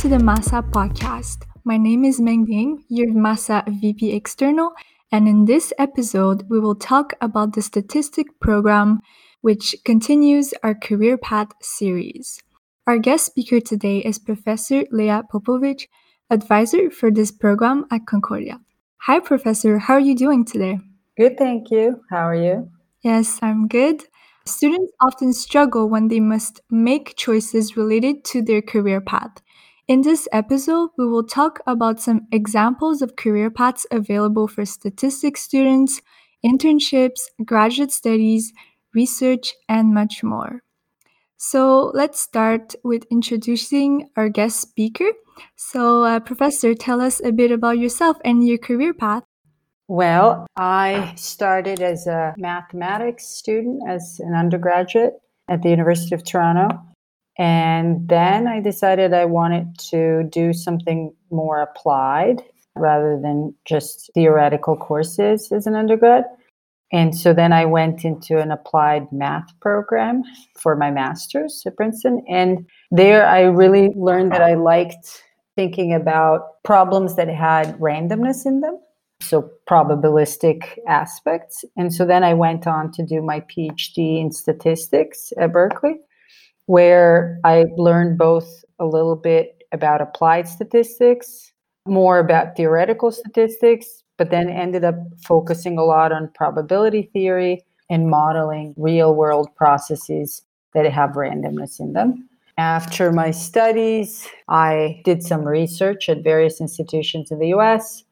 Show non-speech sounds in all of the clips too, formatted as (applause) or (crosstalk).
to the MASA podcast. My name is Meng Ding, your MASA VP External, and in this episode, we will talk about the statistic program, which continues our career path series. Our guest speaker today is Professor Lea Popovic, advisor for this program at Concordia. Hi, Professor. How are you doing today? Good, thank you. How are you? Yes, I'm good. Students often struggle when they must make choices related to their career path. In this episode, we will talk about some examples of career paths available for statistics students, internships, graduate studies, research, and much more. So let's start with introducing our guest speaker. So, uh, Professor, tell us a bit about yourself and your career path. Well, I started as a mathematics student as an undergraduate at the University of Toronto. And then I decided I wanted to do something more applied rather than just theoretical courses as an undergrad. And so then I went into an applied math program for my master's at Princeton. And there I really learned that I liked thinking about problems that had randomness in them, so probabilistic aspects. And so then I went on to do my PhD in statistics at Berkeley, where I learned both a little bit about applied statistics, more about theoretical statistics, but then ended up focusing a lot on probability theory and modeling real world processes that have randomness in them. After my studies, I did some research at various institutions in the US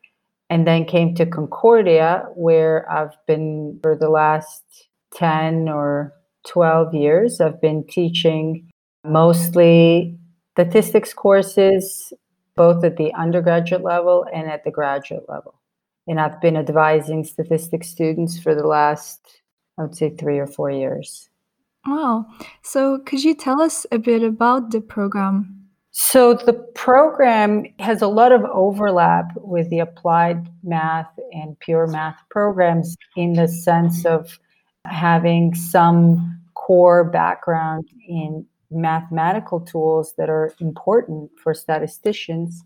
and then came to Concordia, where I've been for the last 10 or 12 years. I've been teaching mostly statistics courses, both at the undergraduate level and at the graduate level and I've been advising statistics students for the last, I would say, three or four years. Wow. So, could you tell us a bit about the program? So, the program has a lot of overlap with the applied math and pure math programs in the sense of having some core background in mathematical tools that are important for statisticians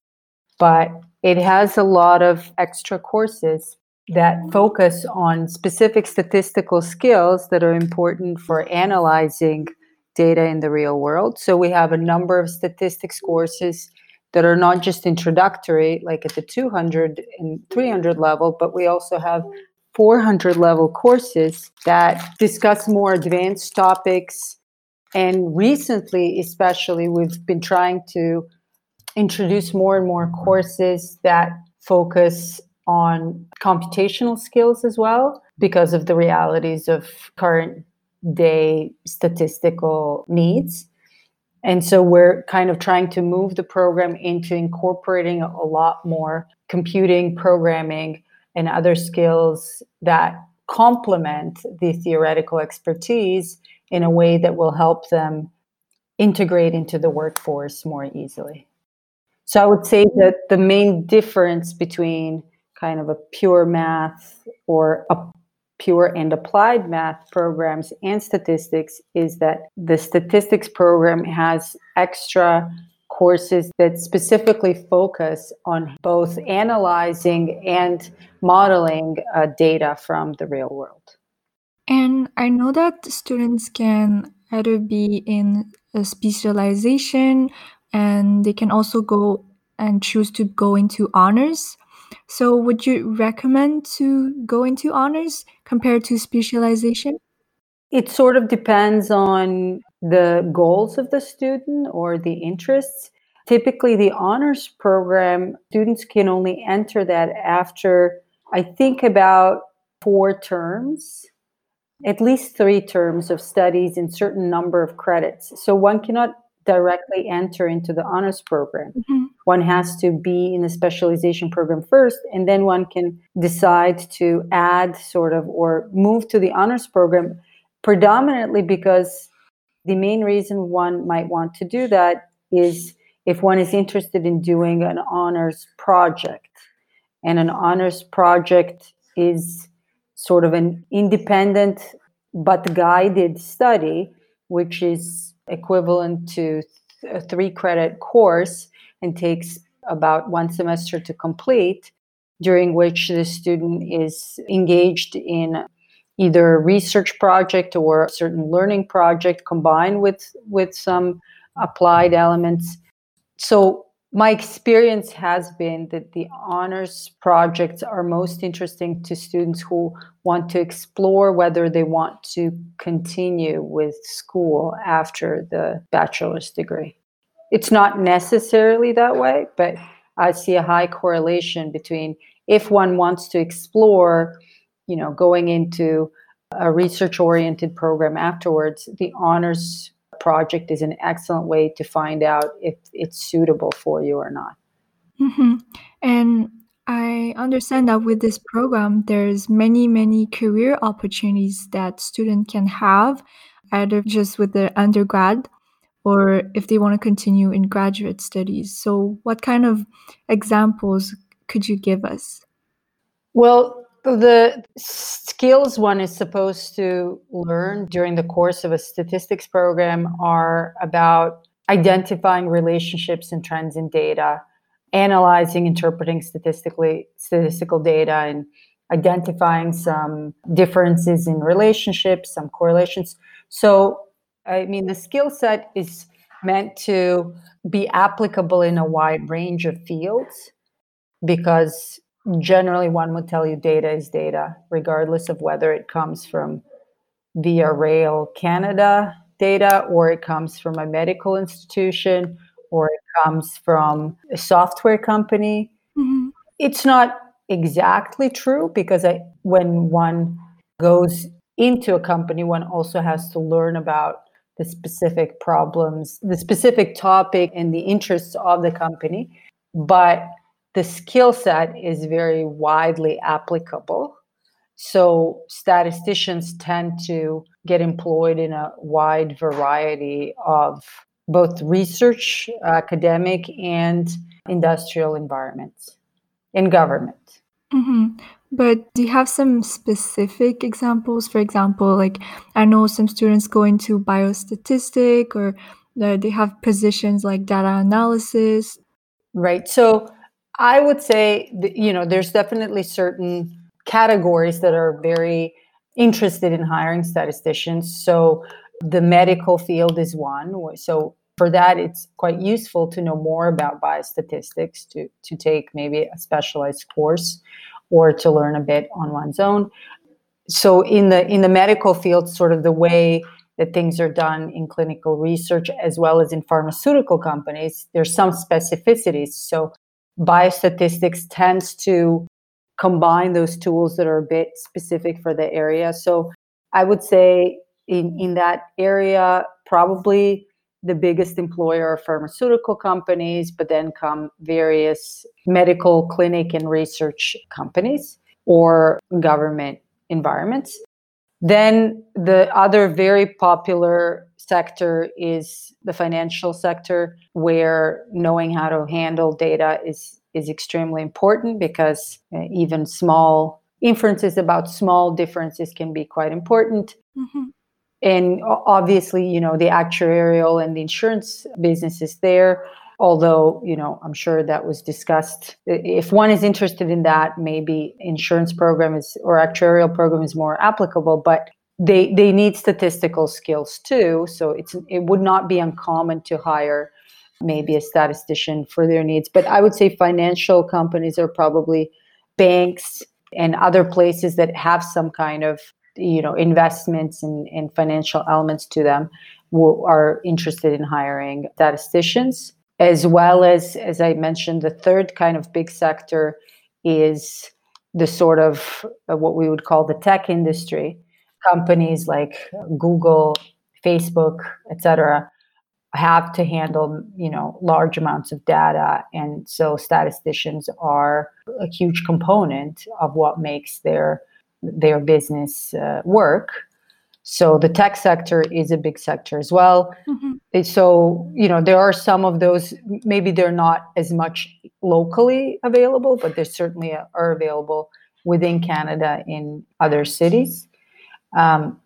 but it has a lot of extra courses that focus on specific statistical skills that are important for analyzing data in the real world. So we have a number of statistics courses that are not just introductory, like at the 200 and 300 level, but we also have 400 level courses that discuss more advanced topics. And recently, especially, we've been trying to introduce more and more courses that focus on computational skills as well because of the realities of current day statistical needs. And so we're kind of trying to move the program into incorporating a lot more computing, programming, and other skills that complement the theoretical expertise in a way that will help them integrate into the workforce more easily. So I would say that the main difference between kind of a pure math or a pure and applied math programs and statistics is that the statistics program has extra courses that specifically focus on both analyzing and modeling uh, data from the real world. And I know that students can either be in a specialization and they can also go and choose to go into honors. So, would you recommend to go into honors compared to specialization? It sort of depends on the goals of the student or the interests. Typically, the honors program, students can only enter that after, I think, about four terms, at least three terms of studies in certain number of credits. So one cannot directly enter into the honors program. Mm-hmm. One has to be in the specialization program first, and then one can decide to add sort of or move to the honors program predominantly because the main reason one might want to do that is if one is interested in doing an honors project. And an honors project is sort of an independent but guided study, which is equivalent to a three credit course and takes about one semester to complete, during which the student is engaged in either a research project or a certain learning project combined with, with some applied elements. So my experience has been that the honors projects are most interesting to students who want to explore whether they want to continue with school after the bachelor's degree. It's not necessarily that way, but I see a high correlation between if one wants to explore, you know, going into a research oriented program afterwards, the honors project is an excellent way to find out if it's suitable for you or not. Mm-hmm. And I understand that with this program, there's many, many career opportunities that student can have, either just with their undergrad or if they want to continue in graduate studies. So, what kind of examples could you give us? Well, the skills one is supposed to learn during the course of a statistics program are about identifying relationships and trends in data, analyzing, interpreting statistically statistical data, and identifying some differences in relationships, some correlations. So, I mean, the skill set is meant to be applicable in a wide range of fields because generally one would tell you data is data, regardless of whether it comes from via Rail Canada data or it comes from a medical institution or it comes from a software company. Mm-hmm. It's not exactly true because I, when one goes into a company, one also has to learn about the specific problems, the specific topic, and the interests of the company. But the skill set is very widely applicable. So statisticians tend to get employed in a wide variety of both research, academic, and industrial environments in government. Mm-hmm. But do you have some specific examples? For example, like I know some students go into biostatistic or they have positions like data analysis. Right. So I would say, that, you know, there's definitely certain categories that are very interested in hiring statisticians. So the medical field is one. So for that, it's quite useful to know more about biostatistics to, to take maybe a specialized course or to learn a bit on one's own. So in the in the medical field, sort of the way that things are done in clinical research as well as in pharmaceutical companies, there's some specificities. So biostatistics tends to combine those tools that are a bit specific for the area. So I would say in, in that area, probably the biggest employer are pharmaceutical companies, but then come various medical clinic and research companies or government environments. Then the other very popular sector is the financial sector, where knowing how to handle data is, is extremely important because uh, even small inferences about small differences can be quite important. Mm-hmm. And obviously, you know, the actuarial and the insurance business is there although you know i'm sure that was discussed. If one is interested in that maybe insurance program is or actuarial program is more applicable but they they need statistical skills too. So it's it would not be uncommon to hire maybe a statistician for their needs. But i would say financial companies are probably banks and other places that have some kind of you know investments and, and financial elements to them are interested in hiring statisticians as well as, as I mentioned, the third kind of big sector is the sort of uh, what we would call the tech industry. Companies like Google, Facebook, etc., have to handle you know large amounts of data, and so statisticians are a huge component of what makes their their business uh, work. So the tech sector is a big sector as well. Mm-hmm. So, you know, there are some of those, maybe they're not as much locally available, but they certainly are available within Canada in other cities. Um,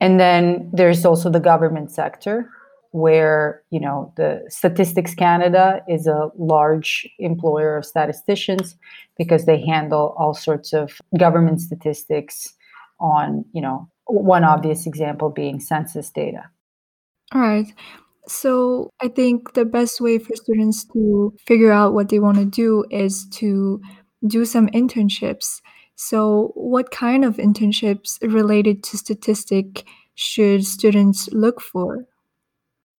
and then there's also the government sector. where you know the statistics canada is a large employer of statisticians because they handle all sorts of government statistics on you know one obvious example being census data. All right. So i think the best way for students to figure out what they want to do is to do some internships. So what kind of internships related to statistic should students look for?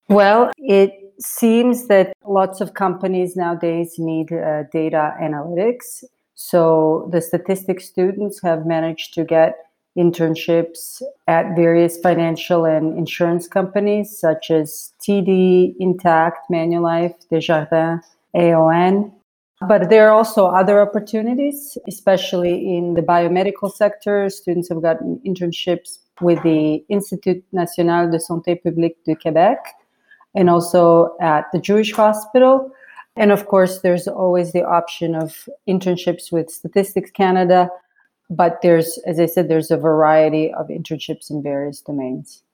Well, it seems that lots of companies nowadays need uh, data analytics. So the statistics students have managed to get internships at various financial and insurance companies such as TD, Intact, Manulife, Desjardins, Aon. But there are also other opportunities, especially in the biomedical sector. Students have gotten internships with the Institut National de Santé Publique du Québec and also at the Jewish Hospital. And of course, there's always the option of internships with Statistics Canada. But there's, as I said, there's a variety of internships in various domains.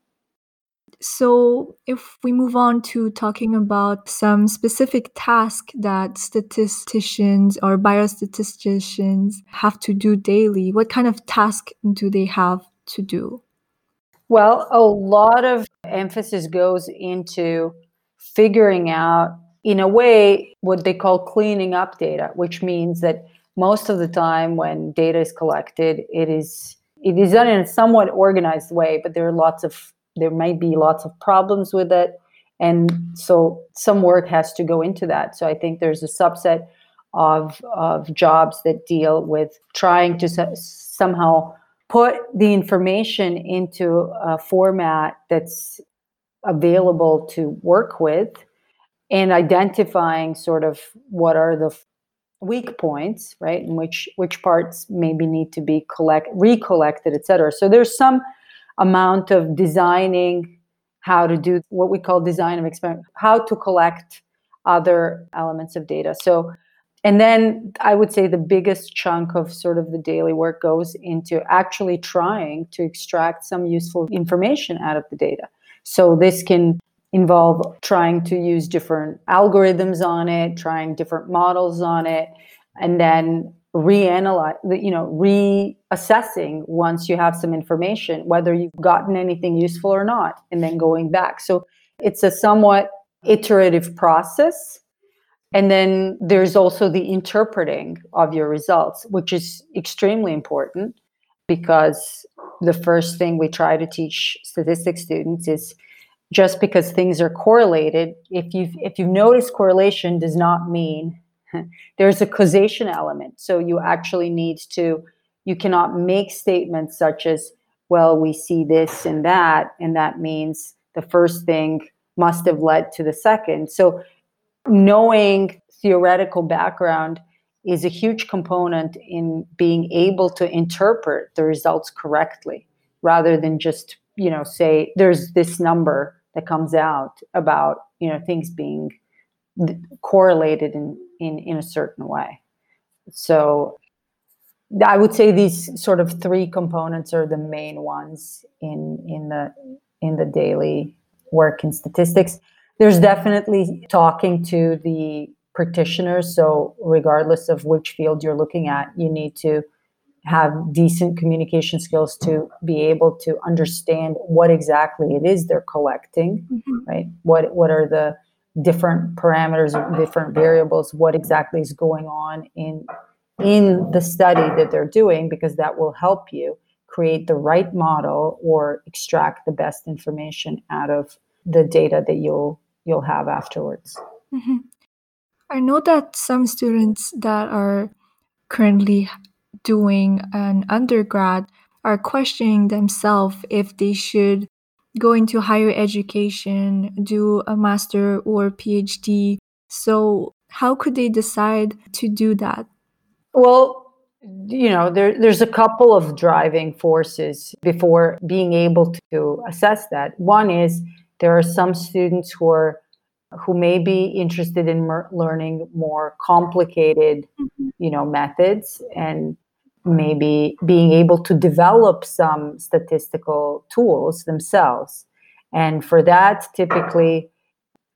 So, if we move on to talking about some specific tasks that statisticians or biostatisticians have to do daily, what kind of task do they have to do? Well, a lot of emphasis goes into figuring out, in a way, what they call cleaning up data, which means that most of the time when data is collected, it is it is done in a somewhat organized way, but there are lots of there might be lots of problems with it. And so some work has to go into that. So I think there's a subset of, of jobs that deal with trying to somehow put the information into a format that's available to work with and identifying sort of what are the weak points right in which which parts maybe need to be collect recollected etc so there's some amount of designing how to do what we call design of experiment how to collect other elements of data so and then I would say the biggest chunk of sort of the daily work goes into actually trying to extract some useful information out of the data. So this can involve trying to use different algorithms on it, trying different models on it, and then reanalyze, you know, reassessing once you have some information whether you've gotten anything useful or not, and then going back. So it's a somewhat iterative process and then there's also the interpreting of your results, which is extremely important because the first thing we try to teach statistics students is just because things are correlated, if you've if you've noticed correlation does not mean (laughs) there's a causation element. So you actually need to you cannot make statements such as, well, we see this and that, and that means the first thing must have led to the second. So knowing theoretical background is a huge component in being able to interpret the results correctly rather than just you know say there's this number that comes out about you know things being correlated in in, in a certain way so i would say these sort of three components are the main ones in in the in the daily work in statistics there's definitely talking to the practitioners. So, regardless of which field you're looking at, you need to have decent communication skills to be able to understand what exactly it is they're collecting, mm-hmm. right? What what are the different parameters, different variables, what exactly is going on in in the study that they're doing because that will help you create the right model or extract the best information out of the data that you'll you'll have afterwards. Mm-hmm. I know that some students that are currently doing an undergrad are questioning themselves if they should go into higher education, do a master or PhD. So, how could they decide to do that? Well, you know, there, there's a couple of driving forces before being able to assess that. One is there are some students who are who may be interested in mer- learning more complicated mm-hmm. you know methods and maybe being able to develop some statistical tools themselves And for that, typically,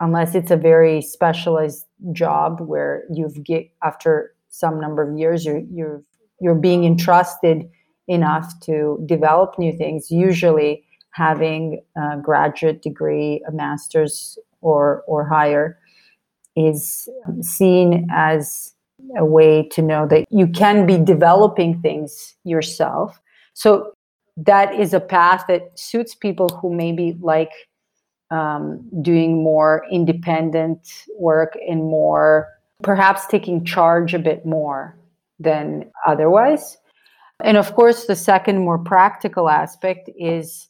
unless it's a very specialized job where you've get after some number of years, you're you're you're being entrusted enough to develop new things. Usually, having a graduate degree, a master's or or higher, is seen as a way to know that you can be developing things yourself. So that is a path that suits people who maybe like um, doing more independent work and more perhaps taking charge a bit more than otherwise. And of course, the second more practical aspect is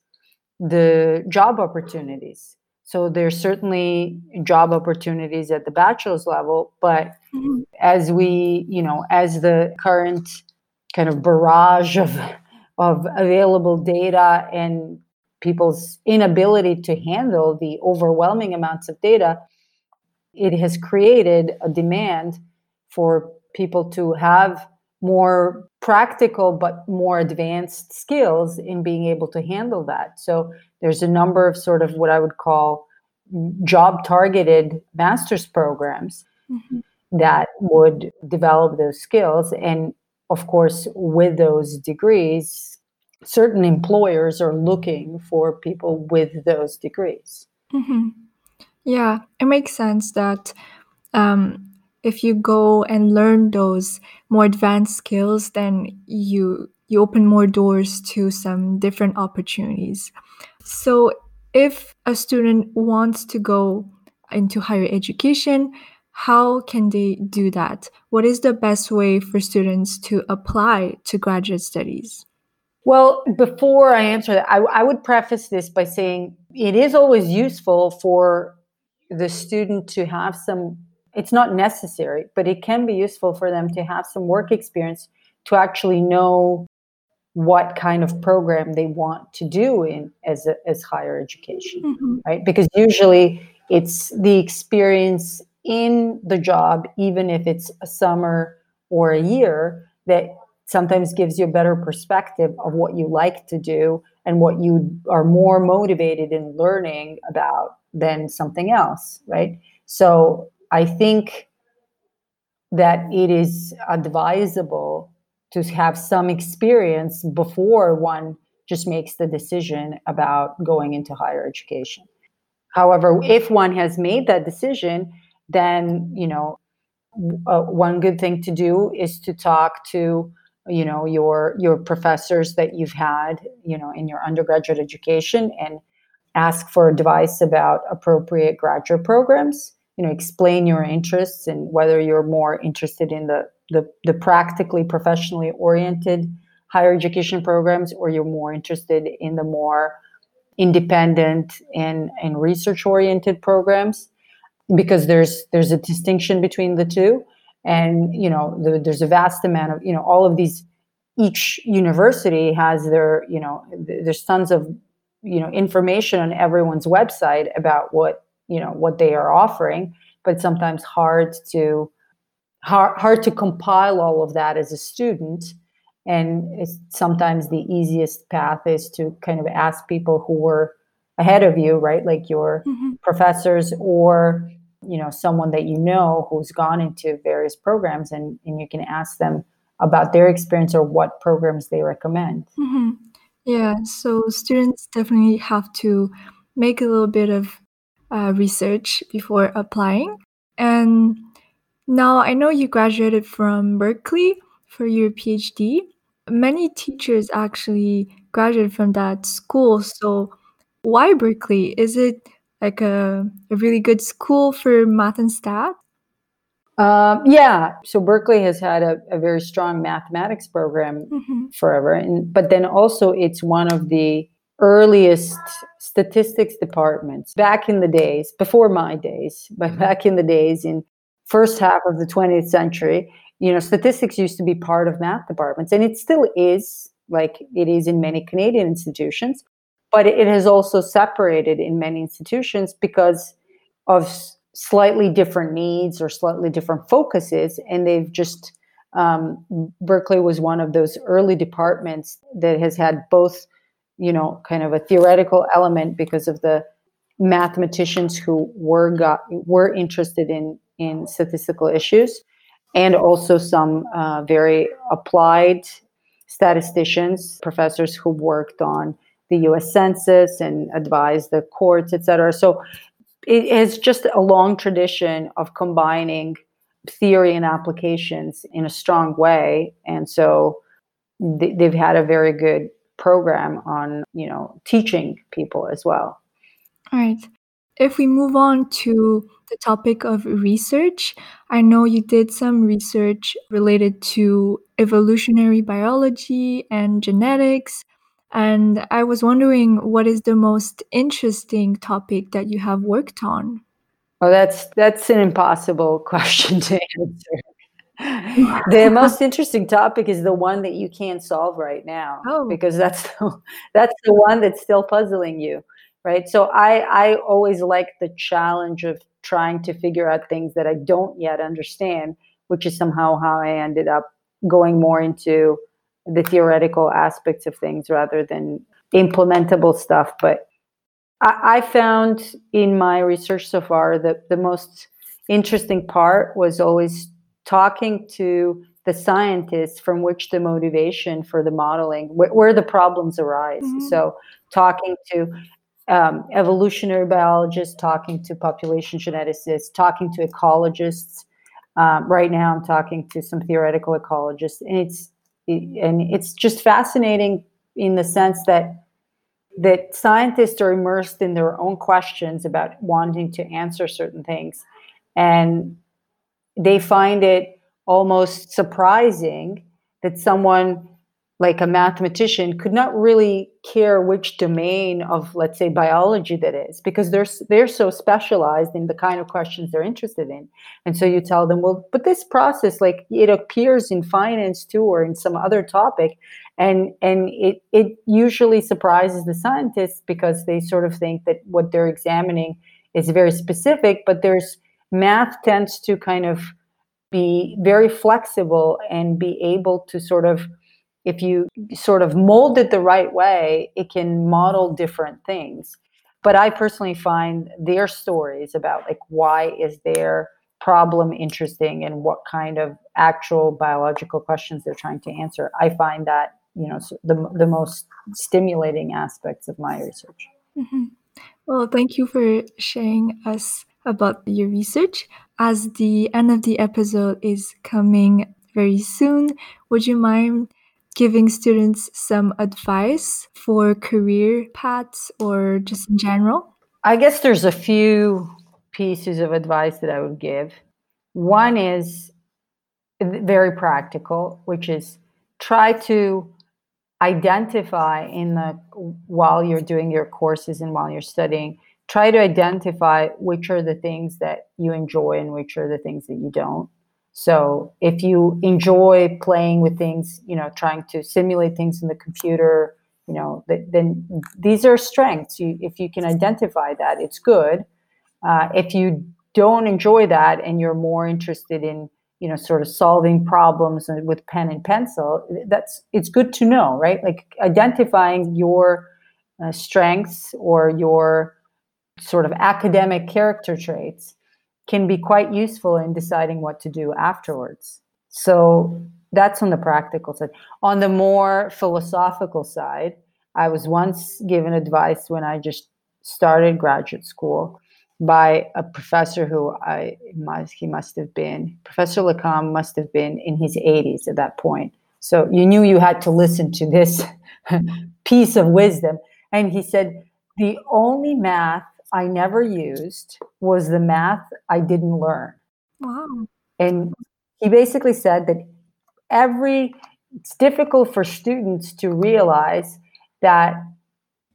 the job opportunities. So there's certainly job opportunities at the bachelor's level, but mm-hmm. as we, you know, as the current kind of barrage of of available data and people's inability to handle the overwhelming amounts of data, it has created a demand for people to have more practical but more advanced skills in being able to handle that. So there's a number of sort of what I would call job targeted master's programs mm-hmm. that would develop those skills. And of course, with those degrees, certain employers are looking for people with those degrees. Mm-hmm. Yeah, it makes sense that um, if you go and learn those more advanced skills, then you you open more doors to some different opportunities. So if a student wants to go into higher education, how can they do that? What is the best way for students to apply to graduate studies? Well, before I answer that, I, I would preface this by saying it is always useful for the student to have some it's not necessary, but it can be useful for them to have some work experience to actually know what kind of program they want to do in as a, as higher education, mm-hmm. right? Because usually it's the experience in the job, even if it's a summer or a year, that sometimes gives you a better perspective of what you like to do and what you are more motivated in learning about than something else, right? So I think that it is advisable to have some experience before one just makes the decision about going into higher education. However, if one has made that decision, then you know uh, one good thing to do is to talk to you know your your professors that you've had you know in your undergraduate education and ask for advice about appropriate graduate programs you know explain your interests and whether you're more interested in the the, the practically professionally oriented higher education programs or you're more interested in the more independent and, and research oriented programs because there's there's a distinction between the two. And you know the, there's a vast amount of you know all of these each university has their you know there's tons of you know information on everyone's website about what you know what they are offering but sometimes hard to hard, hard to compile all of that as a student and it's sometimes the easiest path is to kind of ask people who were ahead of you right like your mm-hmm. professors or you know someone that you know who's gone into various programs and, and you can ask them about their experience or what programs they recommend mm-hmm. yeah so students definitely have to make a little bit of uh, research before applying. And now I know you graduated from Berkeley for your PhD. Many teachers actually graduated from that school. So, why Berkeley? Is it like a, a really good school for math and stat? Um, yeah, so Berkeley has had a, a very strong mathematics program mm-hmm. forever, and but then also it's one of the earliest statistics departments back in the days before my days but mm-hmm. back in the days in first half of the 20th century you know statistics used to be part of math departments and it still is like it is in many canadian institutions but it has also separated in many institutions because of slightly different needs or slightly different focuses and they've just um, berkeley was one of those early departments that has had both you know, kind of a theoretical element because of the mathematicians who were got were interested in in statistical issues, and also some uh, very applied statisticians, professors who worked on the U.S. Census and advised the courts, et cetera. So it is just a long tradition of combining theory and applications in a strong way, and so they've had a very good program on you know teaching people as well. All right. If we move on to the topic of research, I know you did some research related to evolutionary biology and genetics. And I was wondering what is the most interesting topic that you have worked on? Oh, that's that's an impossible (laughs) question to answer. (laughs) the most interesting topic is the one that you can't solve right now oh. because that's the, (laughs) that's the one that's still puzzling you right so i i always like the challenge of trying to figure out things that i don't yet understand which is somehow how i ended up going more into the theoretical aspects of things rather than implementable stuff but i, I found in my research so far that the most interesting part was always talking to the scientists from which the motivation for the modeling wh- where the problems arise mm-hmm. so talking to um, evolutionary biologists, talking to population geneticists, talking to ecologists. Um, right now, I'm talking to some theoretical ecologists, and it's it, and it's just fascinating in the sense that that scientists are immersed in their own questions about wanting to answer certain things, and they find it almost surprising that someone like a mathematician could not really care which domain of let's say biology that is because they're they're so specialized in the kind of questions they're interested in. And so you tell them well but this process like it appears in finance too or in some other topic and and it it usually surprises the scientists because they sort of think that what they're examining is very specific but there's math tends to kind of be very flexible and be able to sort of if you sort of mold it the right way, it can model different things. But I personally find their stories about like why is their problem interesting and what kind of actual biological questions they're trying to answer. I find that you know the the most stimulating aspects of my research. Mm-hmm. Well, thank you for sharing us about your research. As the end of the episode is coming very soon, would you mind giving students some advice for career paths or just in general? I guess there's a few pieces of advice that I would give. One is very practical, which is try to identify in the while you're doing your courses and while you're studying try to identify which are the things that you enjoy and which are the things that you don't so if you enjoy playing with things, you know, trying to simulate things in the computer, you know, then these are strengths. You, if you can identify that, it's good. Uh, if you don't enjoy that and you're more interested in, you know, sort of solving problems with pen and pencil, that's it's good to know, right? Like identifying your uh, strengths or your sort of academic character traits can be quite useful in deciding what to do afterwards. So that's on the practical side. On the more philosophical side, I was once given advice when I just started graduate school by a professor who I he must have been Professor Le Cam must have been in his 80s at that point. So you knew you had to listen to this (laughs) piece of wisdom. And he said, the only math I never used was the math I didn't learn. Wow. And he basically said that every it's difficult for students to realize that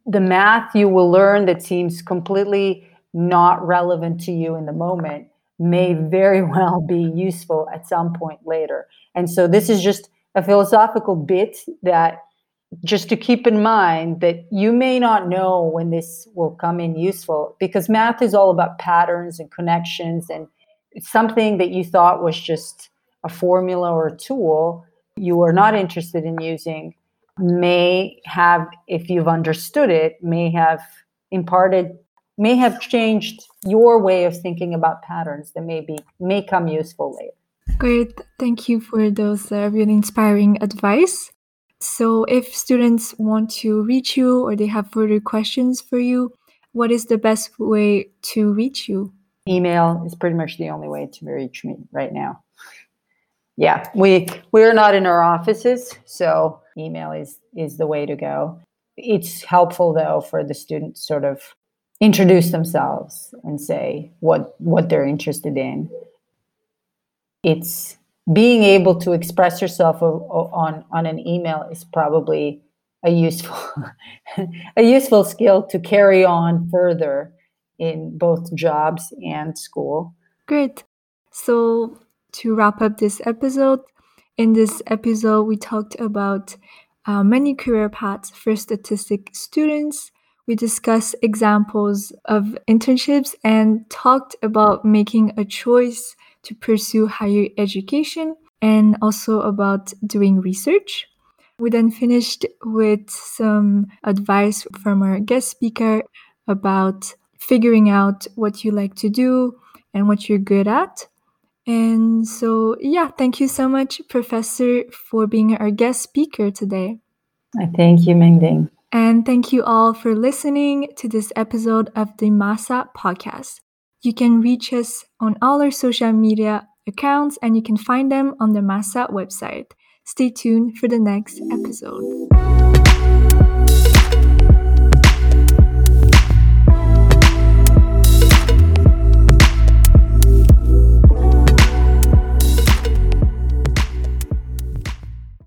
the math you will learn that seems completely not relevant to you in the moment may very (laughs) well be useful at some point later. And so this is just a philosophical bit that just to keep in mind that you may not know when this will come in useful because math is all about patterns and connections and something that you thought was just a formula or a tool you are not interested in using may have if you've understood it may have imparted may have changed your way of thinking about patterns that may be may come useful later. Great. Thank you for those uh, really inspiring advice. So, if students want to reach you or they have further questions for you, what is the best way to reach you? Email is pretty much the only way to reach me right now. Yeah, we we're not in our offices, so email is is the way to go. It's helpful though for the students sort of introduce themselves and say what what they're interested in. It's being able to express yourself on on an email is probably a useful (laughs) a useful skill to carry on further in both jobs and school. Great. So to wrap up this episode, in this episode we talked about uh, many career paths for statistic students. We discussed examples of internships and talked about making a choice to pursue higher education and also about doing research. We then finished with some advice from our guest speaker about figuring out what you like to do and what you're good at. And so, yeah, thank you so much, Professor, for being our guest speaker today. I thank you, Mengding. And thank you all for listening to this episode of the MASA podcast. You can reach us on all our social media accounts and you can find them on the MASA website. Stay tuned for the next episode.